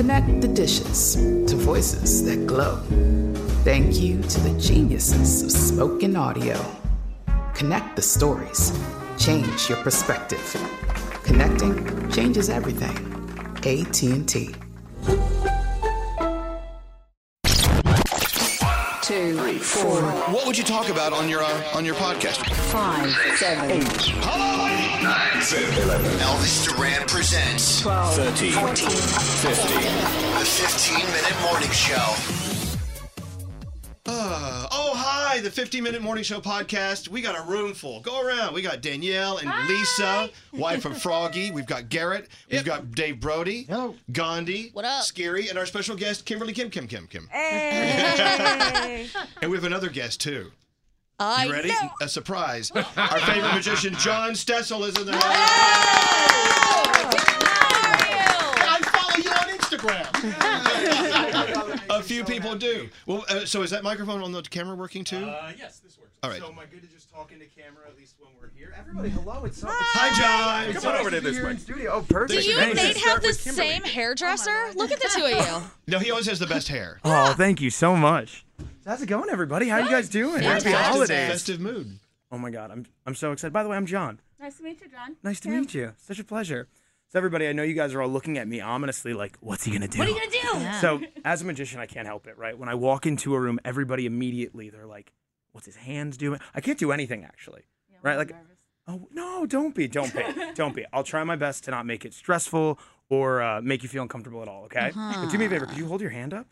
Connect the dishes to voices that glow. Thank you to the geniuses of spoken audio. Connect the stories. Change your perspective. Connecting changes everything. AT&T. Two, three, four, What would you talk about on your uh, on your podcast? five, seven, eight, Elvis Duran presents 12, 13, 14, 15. The 15 Minute Morning Show. Uh, oh, hi, the 15 Minute Morning Show podcast. We got a room full. Go around. We got Danielle and Lisa, wife of Froggy. We've got Garrett. We've got Dave Brody. Hello. Gandhi. What up? Scary. And our special guest, Kimberly Kim Kim Kim Kim. Hey. And we have another guest, too. I You ready? know. A surprise. Our favorite magician, John Stessel, is in the house. I follow you on Instagram. a few people do. Well, uh, so is that microphone on the camera working too? Uh, yes, this works. All right. So am I good to just talk into camera at least when we're here? Everybody, hello. It's so. Hi, John. Come on nice over to this here mic. in studio. Oh, perfect. Do you and Nate have the same hairdresser? Look at the two of you. No, he always has the best hair. Oh, thank you so much. How's it going, everybody? How you guys doing? Happy Fantastic. holidays. Festive mood. Oh my God, I'm I'm so excited. By the way, I'm John. Nice to meet you, John. Nice to meet you. Such a pleasure. So everybody, I know you guys are all looking at me ominously, like, what's he gonna do? What are you going to do? So as a magician, I can't help it, right? When I walk into a room, everybody immediately they're like, "What's his hands doing?" I can't do anything actually, right? Like, oh no, don't be, don't be, don't be. I'll try my best to not make it stressful or uh, make you feel uncomfortable at all. Okay? Uh-huh. But do me a favor, could you hold your hand up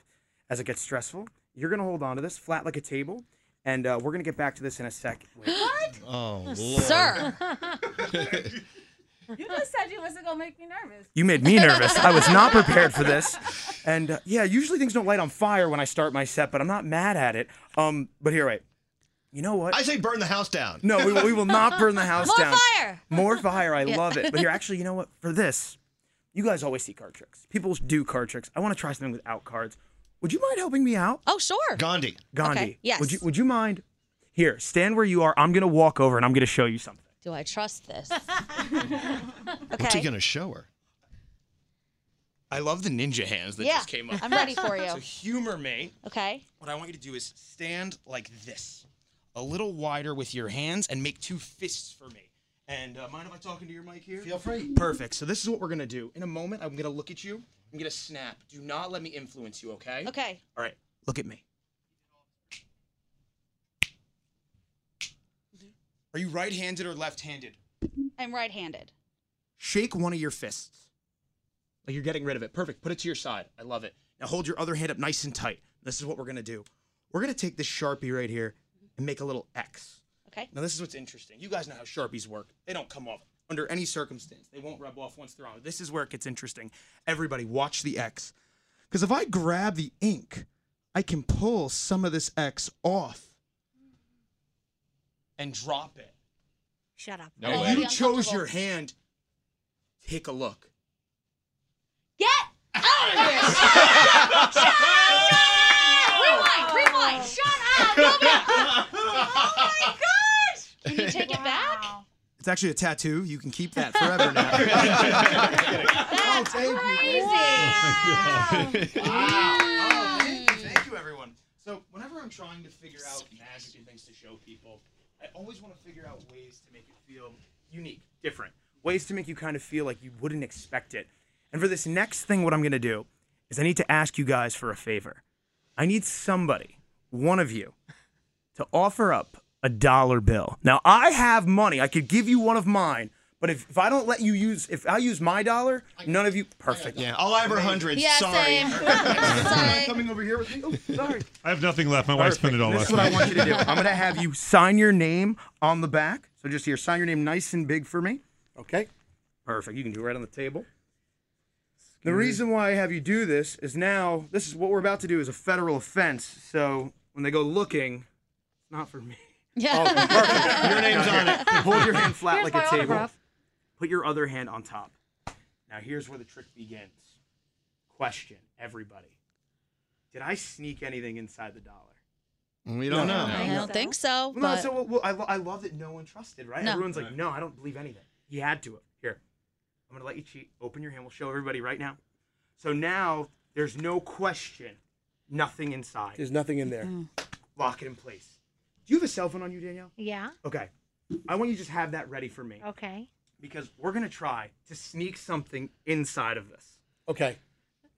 as it gets stressful? You're gonna hold on to this flat like a table, And uh, we're gonna get back to this in a second. Wait. Oh, Lord. Sir. You just said you wasn't gonna make me nervous. You made me nervous. I was not prepared for this. And uh, yeah, usually things don't light on fire when I start my set, but I'm not mad at it. Um, but here, wait. You know what? I say burn the house down. No, we will, we will not burn the house More down. More fire. More fire. I Yeah. love it. But here, actually, you know what? For this, you guys always see card tricks. People do card tricks. I want to try something without cards. Would you mind helping me out? Oh, sure. Gandhi. Gandhi. Okay, yes. Would you Would you mind? Here, stand where you are. I'm gonna walk over and I'm gonna show you something. Do I trust this? What's he okay. gonna show her? I love the ninja hands that Yeah, just came up. I'm ready for you. So humor me. Okay. What I want you to do is stand like this, a little wider with your hands, and make two fists for me. And uh, mind if I talk into your mic here? Feel free. Perfect. So this is what we're gonna do. In a moment, I'm gonna look at you. I'm gonna snap. Do not let me influence you, okay? Okay. All right. Look at me. Are you right-handed or left-handed? I'm right-handed. Shake one of your fists. Like you're getting rid of it. Perfect. Put it to your side. I love it. Now hold your other hand up nice and tight. This is what we're gonna do. We're gonna take this sharpie right here and make a little X. Okay. Now this is what's interesting. You guys know how sharpies work. They don't come off under any circumstance. They won't rub off once they're on. This is where it gets interesting. Everybody, watch the X. Because if I grab the ink, I can pull some of this X off and drop it. Shut up. No way. you chose your hand. Take a look. Get out of here! Rewind, rewind. Shut up. Oh my gosh. Can you take it back? It's actually a tattoo. You can keep that forever now. That's crazy. Wow. Oh, thank you, oh, thank you, everyone. So, whenever I'm trying to figure out magic and things to show people, I always want to figure out ways to make it feel unique, different. Ways to make you kind of feel like you wouldn't expect it. And for this next thing, what I'm going to do is I need to ask you guys for a favor. I need somebody, one of you, to offer up a dollar bill. Now, I have money. I could give you one of mine, but if, if I don't let you use, if I use my dollar, none of you, perfect. Yeah, all I have are hundreds. Yeah, Sorry. same. Sorry. Coming over here with me. Oh, sorry. I have nothing left. My wife spent it all This is last what I want you to do. I'm going to have you sign your name on the back. So just here, sign your name nice and big for me. Okay? Perfect. You can do it right on the table. The reason why I have you do this is now, this is what we're about to do is a federal offense. So when they go looking, it's not for me. Yeah. Oh, perfect. Your name's on it. Hold your hand flat Here's like my a table. autograph. Put your other hand on top. Now here's where the trick begins. Question, everybody. Did I sneak anything inside the dollar? We don't know. I don't think so. Well, no, But so well, well, I, lo- I love that no one trusted, right? No. Everyone's like, no, I don't believe anything. He had to. Here, I'm gonna let you cheat. Open your hand. We'll show everybody right now. So now there's no question. Nothing inside. There's nothing in there. Lock it in place. Do you have a cell phone on you, Danielle? Yeah. Okay. I want you to just have that ready for me Okay. because we're gonna try to sneak something inside of this. Okay.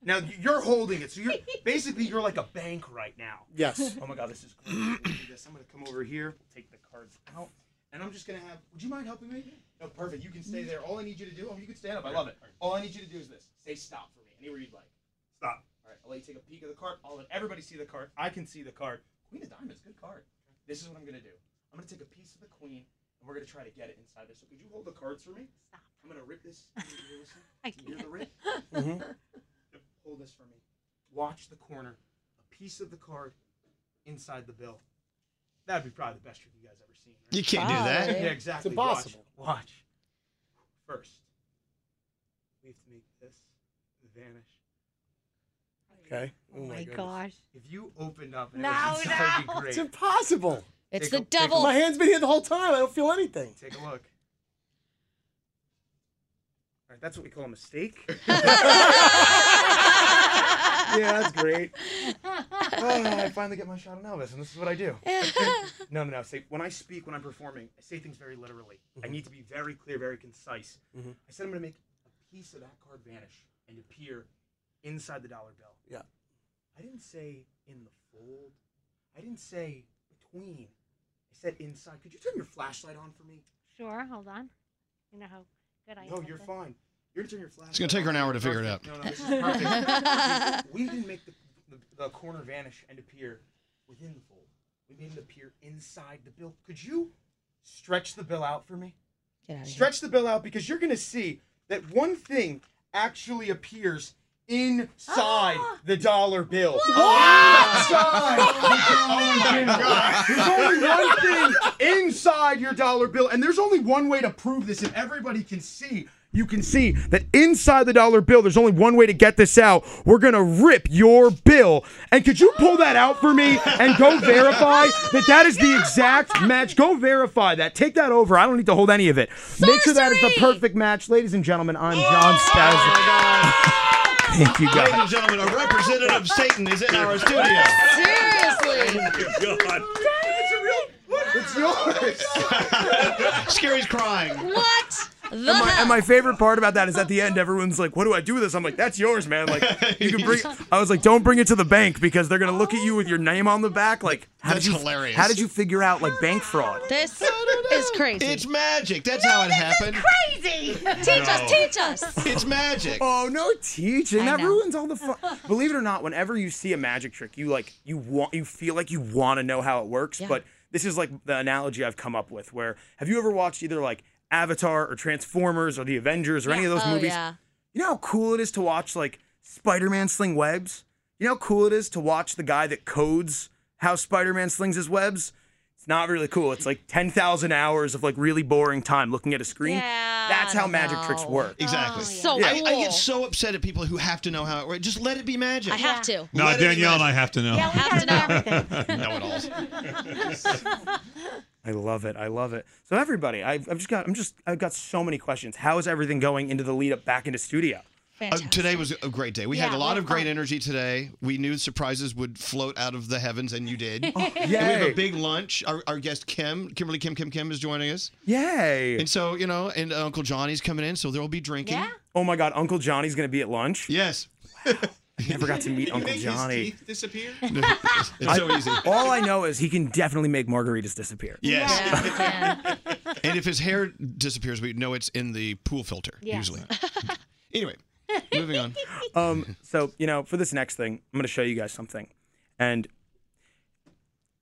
Now you're holding it, so you're basically you're like a bank right now. Yes. Oh my god, this is great. I'm gonna this. I'm gonna come over here, take the cards out, and I'm just gonna have. Would you mind helping me? No, perfect. You can stay there. All I need you to do. Oh, you can stand up. I love it. All I need you to do is this. Say stop for me. Anywhere you'd like. Stop. All right. I'll let you take a peek of the card. I'll let everybody see the card. I can see the card. Queen of Diamonds, good card. This is what I'm gonna do. I'm gonna take a piece of the queen, and we're gonna try to get it inside there. So could you hold the cards for me? Stop. I'm gonna rip this. Can you listen? I Can you hear the can't. rip? Mhm. Hold this for me. Watch the corner. A piece of the card inside the bill. That'd be probably the best trick you guys ever seen. Right? You can't do that. Yeah, exactly. It's impossible. Watch. Watch. First, we have to make this vanish. Okay. Oh my goodness. gosh. If you opened up and No, it was inside, it'd no. be great. It's impossible. it's Take the a- take a- devil. My hand's been here the whole time. I don't feel anything. Take a look. All right, that's what we call a mistake. yeah, that's great. Oh, no, I finally get my shot on Elvis, and this is what I do. no, no, no. Say when I speak, when I'm performing, I say things very literally. I need to be very clear, very concise. Mhm. I said I'm going to make a piece of that card vanish and appear inside the dollar bill. Yeah. I didn't say in the fold. I didn't say between. I said inside. Could you turn your flashlight on for me? Sure. Hold on. You know how good I am. No, at you're this. fine. You're gonna turn your flashlight. It's gonna take her an hour to figure it out. No, no, this is perfect. we didn't make the, the, the corner vanish and appear within the fold. We made it appear inside the bill. Could you stretch the bill out for me? Get out of here. Stretch the bill out because you're going to see that one thing actually appears inside the dollar bill. Inside the dollar bill. There's only one thing inside your dollar bill, and there's only one way to prove this, and everybody can see. You can see that inside the dollar bill, there's only one way to get this out. We're gonna rip your bill. And could you pull that out for me and go verify that that is the exact match? Go verify that. Take that over. I don't need to hold any of it. Make sure that is the perfect match. Ladies and gentlemen, I'm John Stessel. Thank you, Ladies and gentlemen, a representative of Satan is in our studio. Seriously. Oh, God. It's yours. Scary's crying. What the And my, and my favorite part about that is at the end, everyone's like, "What do I do with this?" I'm like, "That's yours, man. Like, you can bring." I was like, "Don't bring it to the bank because they're gonna look at you with your name on the back. Like, how That's did you? hilarious. How did you figure out like bank fraud?" this is crazy. It's magic. That's how it happened. Crazy. teach us, teach us. It's magic. Oh no, teaching that know. ruins all the fun. Believe it or not, whenever you see a magic trick, you like you want you feel like you want to know how it works. Yeah. But this is like the analogy I've come up with. Where have you ever watched either like Avatar or Transformers or the Avengers or any of those oh, movies? yeah. You know how cool it is to watch like Spider-Man sling webs? You know how cool it is to watch the guy that codes how Spider-Man slings his webs? It's not really cool. It's like 10,000 hours of like really boring time looking at a screen. Yeah, That's how don't magic tricks work. Exactly. Oh, so Yeah. I, I get so upset at people who have to know how it works. Just let it be magic. I have to. No, Let Danielle and I have to know. Yeah, we Have to know know. everything. know it alls. I love it. I love it. So everybody, I've, I've just got I'm just I've got so many questions. How is everything going into the lead up back into studio? Uh, Fantastic. today was a great day. We had a lot of great fun. energy today. We knew surprises would float out of the heavens, and you did. And we have a big lunch. Our, our guest Kim, Kimberly Kim Kim Kim, is joining us. Yay. And so you know, and Uncle Johnny's coming in, so there will be drinking. Yeah. Oh my god, Uncle Johnny's gonna be at lunch. Yes. I never got to meet Uncle Make his Johnny. teeth disappear. It's so easy. All I know is he can definitely make margaritas disappear. Yes. Yeah. And if his hair disappears, we know it's in the pool filter Yes. usually. Anyway, moving on. Um, so you know, for this next thing, I'm gonna show you guys something, and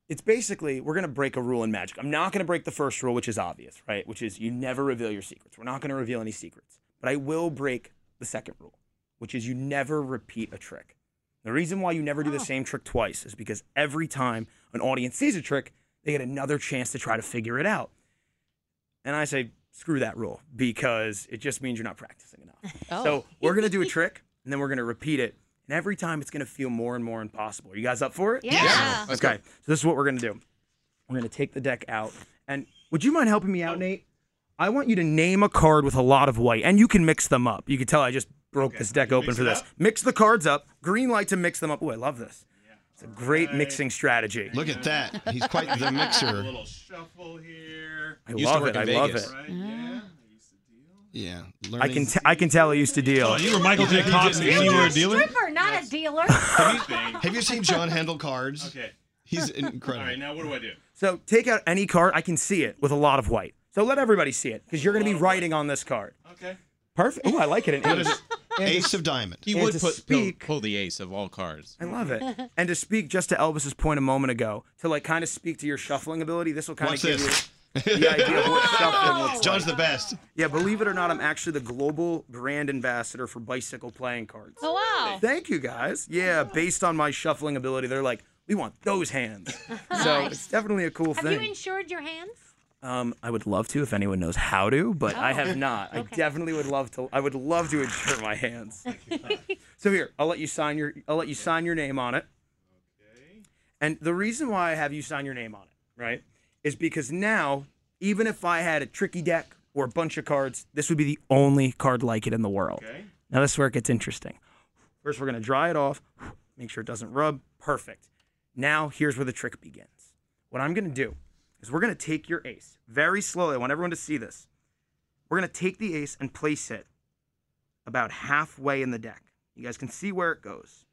it's basically we're gonna break a rule in magic. I'm not gonna break the first rule, which is obvious, right? Which is you never reveal your secrets. We're not gonna reveal any secrets, but I will break the second rule, which is you never repeat a trick. The reason why you never do the ah. same trick twice is because every time an audience sees a trick, they get another chance to try to figure it out. And I say, screw that rule because it just means you're not practicing enough. Oh. So we're gonna do a trick and then we're gonna repeat it. And every time it's gonna feel more and more impossible. Are you guys up for it? Yeah. Let's Okay. So this is what we're gonna do. We're gonna take the deck out. And would you mind helping me out, oh. Nate? I want you to name a card with a lot of white, and you can mix them up. You can tell I just broke this deck open for this. up? Mix the cards up. Green light to mix them up. Oh, I love this. It's a great mixing strategy. Look at that. He's quite the mixer. A mixer. little shuffle here. I Used to love work it. I in love Vegas. it. Right? Yeah. Yeah. I can t- I can tell I used to deal. Oh, you were Michael J. Cox and didn't you do were a it. dealer? Stripper, not a dealer. Have you seen John handle cards? Okay. He's incredible. right, now what do I do? So take out any card. I can see it with a lot of white. So let everybody see it because you're going to be writing on this card. Okay. Perfect. Oh, I like it. An What is ace. it? Ace of diamond. He And would put speak- pull, pull the ace of all cards. I love it. And to speak just to Elvis's point a moment ago, to like kind of speak to your shuffling ability, this will kind Watch of give this. you the idea of what shuffling looks John's like. the best. Yeah, believe it or not, I'm actually the global brand ambassador for bicycle playing cards. Oh wow. Thank you guys. Yeah, based on my shuffling ability, they're like, we want those hands. So it's definitely a cool Have thing. Have you insured your hands? Um, I would love to if anyone knows how to, but I Oh. have not. I definitely would love to. I would love to insure my hands. so here, I'll let you sign your. I'll let you sign your name on it. Okay. And the reason why I have you sign your name on it, right, is because now, even if I had a tricky deck or a bunch of cards, this would be the only card like it in the world. Okay. Now this is where it gets interesting. First, we're gonna dry it off, make sure it doesn't rub. Perfect. Now here's where the trick begins. What I'm gonna do is we're gonna take your ace very slowly. I want everyone to see this. We're gonna take the ace and place it about halfway in the deck. You guys can see where it goes.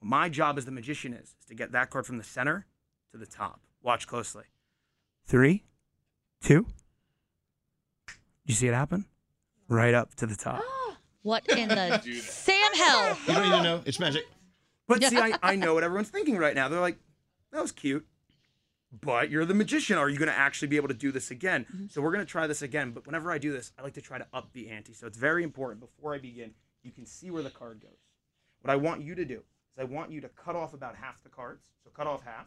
My job as the magician is, is to get that card from the center to the top. Watch closely. Three, two. You see it happen? Right up to the top. What in the Sam hell? You don't even know. It's magic. But see, I, I know what everyone's thinking right now. They're like, that was cute. But you're the magician. Are you going to actually be able to do this again? Mm-hmm. So we're going to try this again. But whenever I do this, I like to try to up the ante. So it's very important before I begin, you can see where the card goes. What I want you to do is I want you to cut off about half the cards. So cut off half.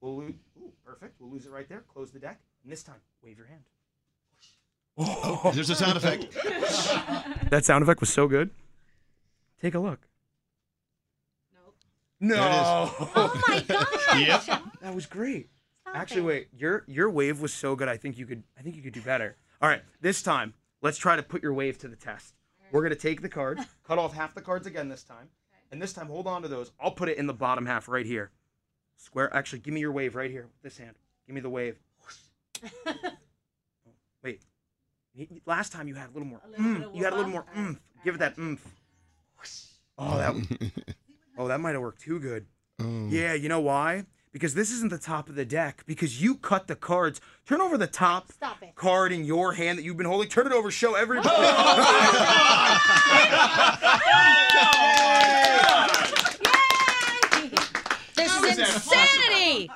We'll lose. Ooh, perfect. We'll lose it right there. Close the deck. And this time, wave your hand. Oh, there's a sound effect. That sound effect was so good. Take a look. Nope. No. There it is. Oh my gosh. Yep. That was great. Actually, wait. Your your wave was so good. I think you could. I think you could do better. All right. This time, let's try to put your wave to the test. We're gonna take the card, cut off half the cards again this time, and this time hold on to those. I'll put it in the bottom half right here. Square. Actually, give me your wave right here. This hand. Give me the wave. Wait. Y- y- Last time you had a little more. mm, you had a little more oomph. Give it that oomph. Oh, that. oh, that might have worked too good. Yeah, you know why? Because this isn't the top of the deck. Because you cut the cards. Turn over the top card in your hand that you've been holding. Turn it over. Show everybody. Oh, this is insanity.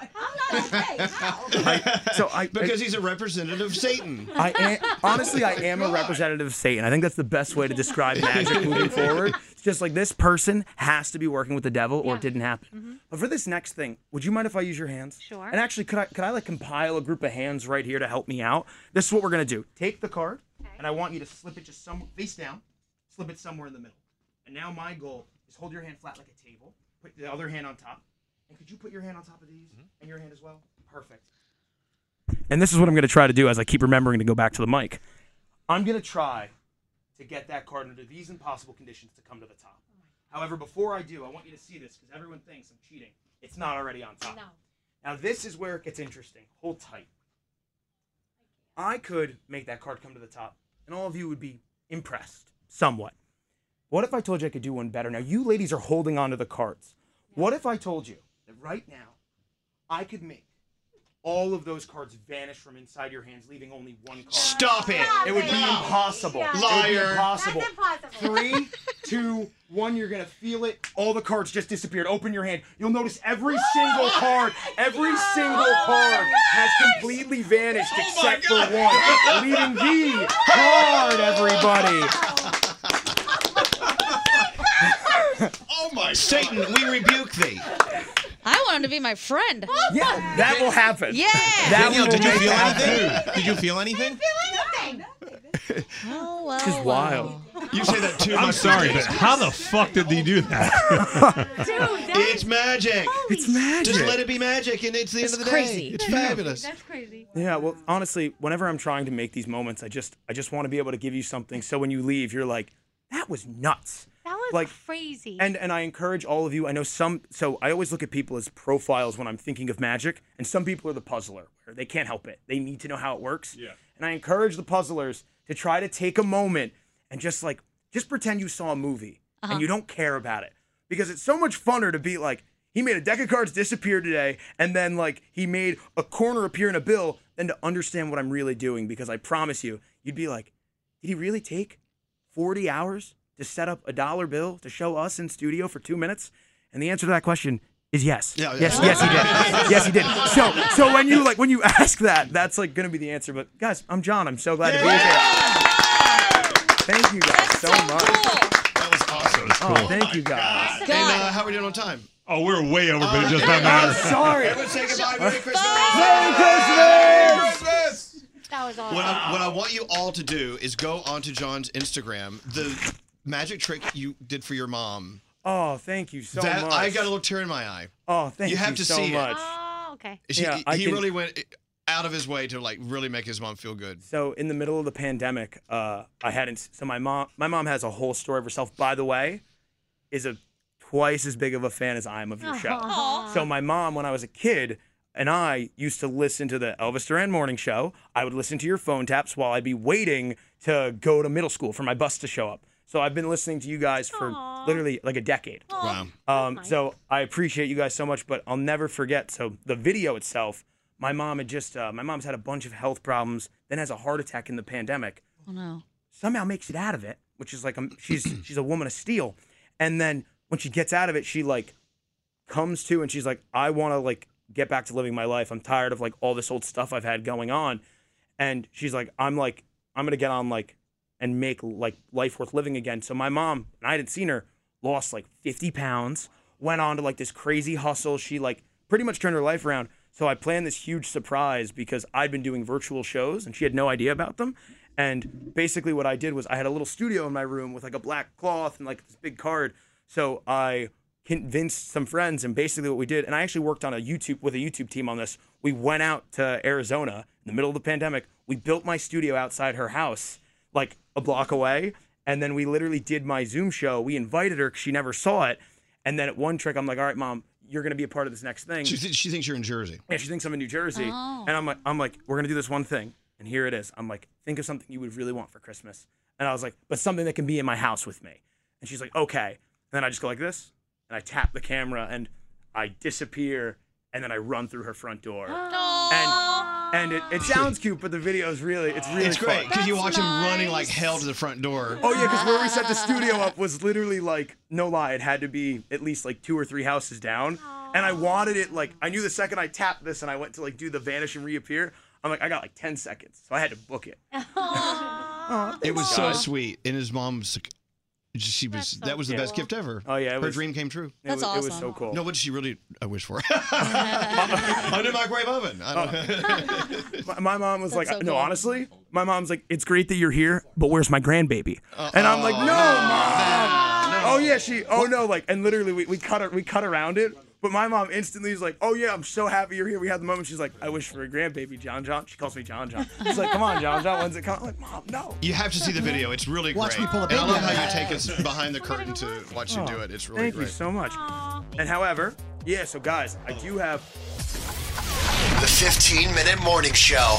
so I because he's a representative of Satan. I am, honestly, I am a representative of Satan. I think that's the best way to describe magic moving forward. It's just like this person has to be working with the devil, or it didn't happen. Mm-hmm. But for this next thing, would you mind if I use your hands? Sure. And actually, could I could I like compile a group of hands right here to help me out? This is what we're gonna do. Take the card, and I want you to slip it just some face down, slip it somewhere in the middle. And now my goal is hold your hand flat like a table. Put the other hand on top. And could you put your hand on top of these mm-hmm. and your hand as well? Perfect. And this is what I'm going to try to do as I keep remembering to go back to the mic. I'm going to try to get that card under these impossible conditions to come to the top. However, before I do, I want you to see this because everyone thinks I'm cheating. It's not already on top. No. Now, this is where it gets interesting. Hold tight. I could make that card come to the top, and all of you would be impressed somewhat. What if I told you I could do one better? Now, you ladies are holding on to the cards. What if I told you that right now I could make all of those cards vanish from inside your hands, leaving only one card? Stop it. It would be No. impossible. Yeah. It would be Liar. impossible. That's impossible. Three, two, one. You're gonna feel it. All the cards just disappeared. Open your hand. You'll notice every single card, every single card has completely vanished oh except for one, leaving the card. Everybody. Oh my Satan, we rebuke thee. I want him to be my friend. Yeah, that will happen. Yeah. That Danielle, will did you feel happen. anything? Did you feel anything? Oh well. This is wild. You say that too I'm sorry, but how the fuck did he do that? It's magic. It's magic. Just let it be magic, and it's the That's end of the crazy. day. It's fabulous. That's crazy. Yeah, well, honestly, whenever I'm trying to make these moments, I just I just want to be able to give you something so when you leave, you're like, that was nuts. That was Like, crazy. And and I encourage all of you. I know some. So I always look at people as profiles when I'm thinking of magic, and some people are the puzzler, where they can't help it. They need to know how it works. Yeah. And I encourage the puzzlers to try to take a moment and just like just pretend you saw a movie and uh-huh. you don't care about it because it's so much funner to be like he made a deck of cards disappear today and then like he made a corner appear in a bill than to understand what I'm really doing because I promise you you'd be like did he really take 40 hours to set up a dollar bill to show us in studio for 2 minutes and the answer to that question is yes. Yeah, yeah. Yes, yes he did. Yes he did. So so when you like when you ask that that's like going to be the answer but guys I'm John I'm so glad to be here. Thank you guys so much. That was awesome. Oh, thank you guys. And uh, how are we doing on time? Oh, we're way over, but it does not matter. Sorry. Everyone say goodbye. Merry Christmas. Merry Christmas. that was awesome. What I, what I want you all to do is go onto John's Instagram. The magic trick you did for your mom. Oh, thank you so that much. I got a little tear in my eye. Oh, thank You so much. you, have to so see it. Oh, okay. She, Yeah, he I can- really went out of his way to like really make his mom feel good. So in the middle of the pandemic, uh, I hadn't. So my mom, my mom has a whole story of herself. By the way, is a twice as big of a fan as I am of your show. Aw. So my mom, when I was a kid, and I used to listen to the Elvis Duran morning show. I would listen to your phone taps while I'd be waiting to go to middle school for my bus to show up. So I've been listening to you guys for Aw. literally like a decade. Wow. Um, so I appreciate you guys so much, but I'll never forget. So the video itself, my mom had just, uh, my mom's had a bunch of health problems, then has a heart attack in the pandemic. Oh no. Somehow makes it out of it, which is like um, she's she's a woman of steel. And then when she gets out of it, she like comes to and she's like, I want to like get back to living my life. I'm tired of like all this old stuff I've had going on. And she's like, I'm like, I'm gonna get on like and make like life worth living again. So my mom, and I hadn't seen her, lost like 50 pounds, went on to like this crazy hustle. She like pretty much turned her life around. So I planned this huge surprise because I'd been doing virtual shows and she had no idea about them. And basically what I did was I had a little studio in my room with like a black cloth and like this big card. So I convinced some friends and basically what we did and I actually worked on a YouTube with a YouTube team on this. We went out to Arizona in the middle of the pandemic. We built my studio outside her house like a block away and then we literally did my Zoom show. We invited her cuz she never saw it. And then at one trick I'm like, "All right, mom, you're going to be a part of this next thing." She, th- she thinks you're in Jersey. Yeah, she thinks I'm in New Jersey. Oh. And I'm like, I'm like, we're gonna do this one thing, and here it is. I'm like, think of something you would really want for Christmas. And I was like, but something that can be in my house with me. And she's like, okay. And then I just go like this, and I tap the camera, and I disappear, and then I run through her front door. And and it, it sounds cute, but the video is really it's really it's great because you watch him running like hell to the front door. Oh yeah, because where we set the studio up was literally like no lie, it had to be at least like two or three houses down, and I wanted it like I knew the second I tapped this and I went to like do the vanish and reappear, I'm like I got like ten seconds, so I had to book it. It was so sweet, and his mom's. She was that was the best gift ever. Oh yeah, it her was- dream came true. It was, it was so cool. No, what did she really uh, wish for? Under my grave oven. I don't my, my mom was That's like, so no, cool. honestly, my mom's like, it's great that you're here, but where's my grandbaby? and I'm like, no, mom. Oh yeah, she. Oh no, like, and literally we, we cut her, we cut around it. But my mom instantly is like, "Oh yeah, I'm so happy you're here." We had the moment. She's like, "I wish for a grandbaby, John John." She calls me John John. She's like, "Come on, John John, when's it coming?" I'm like, "Mom, no." You have to see the video. It's really Watch great. me pull a and I love out. how you take us behind the curtain to watch you Oh, do it. It's really great. Thank great. you so much. And however, yeah. So guys, I do have The 15 Minute Morning Show.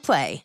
Play.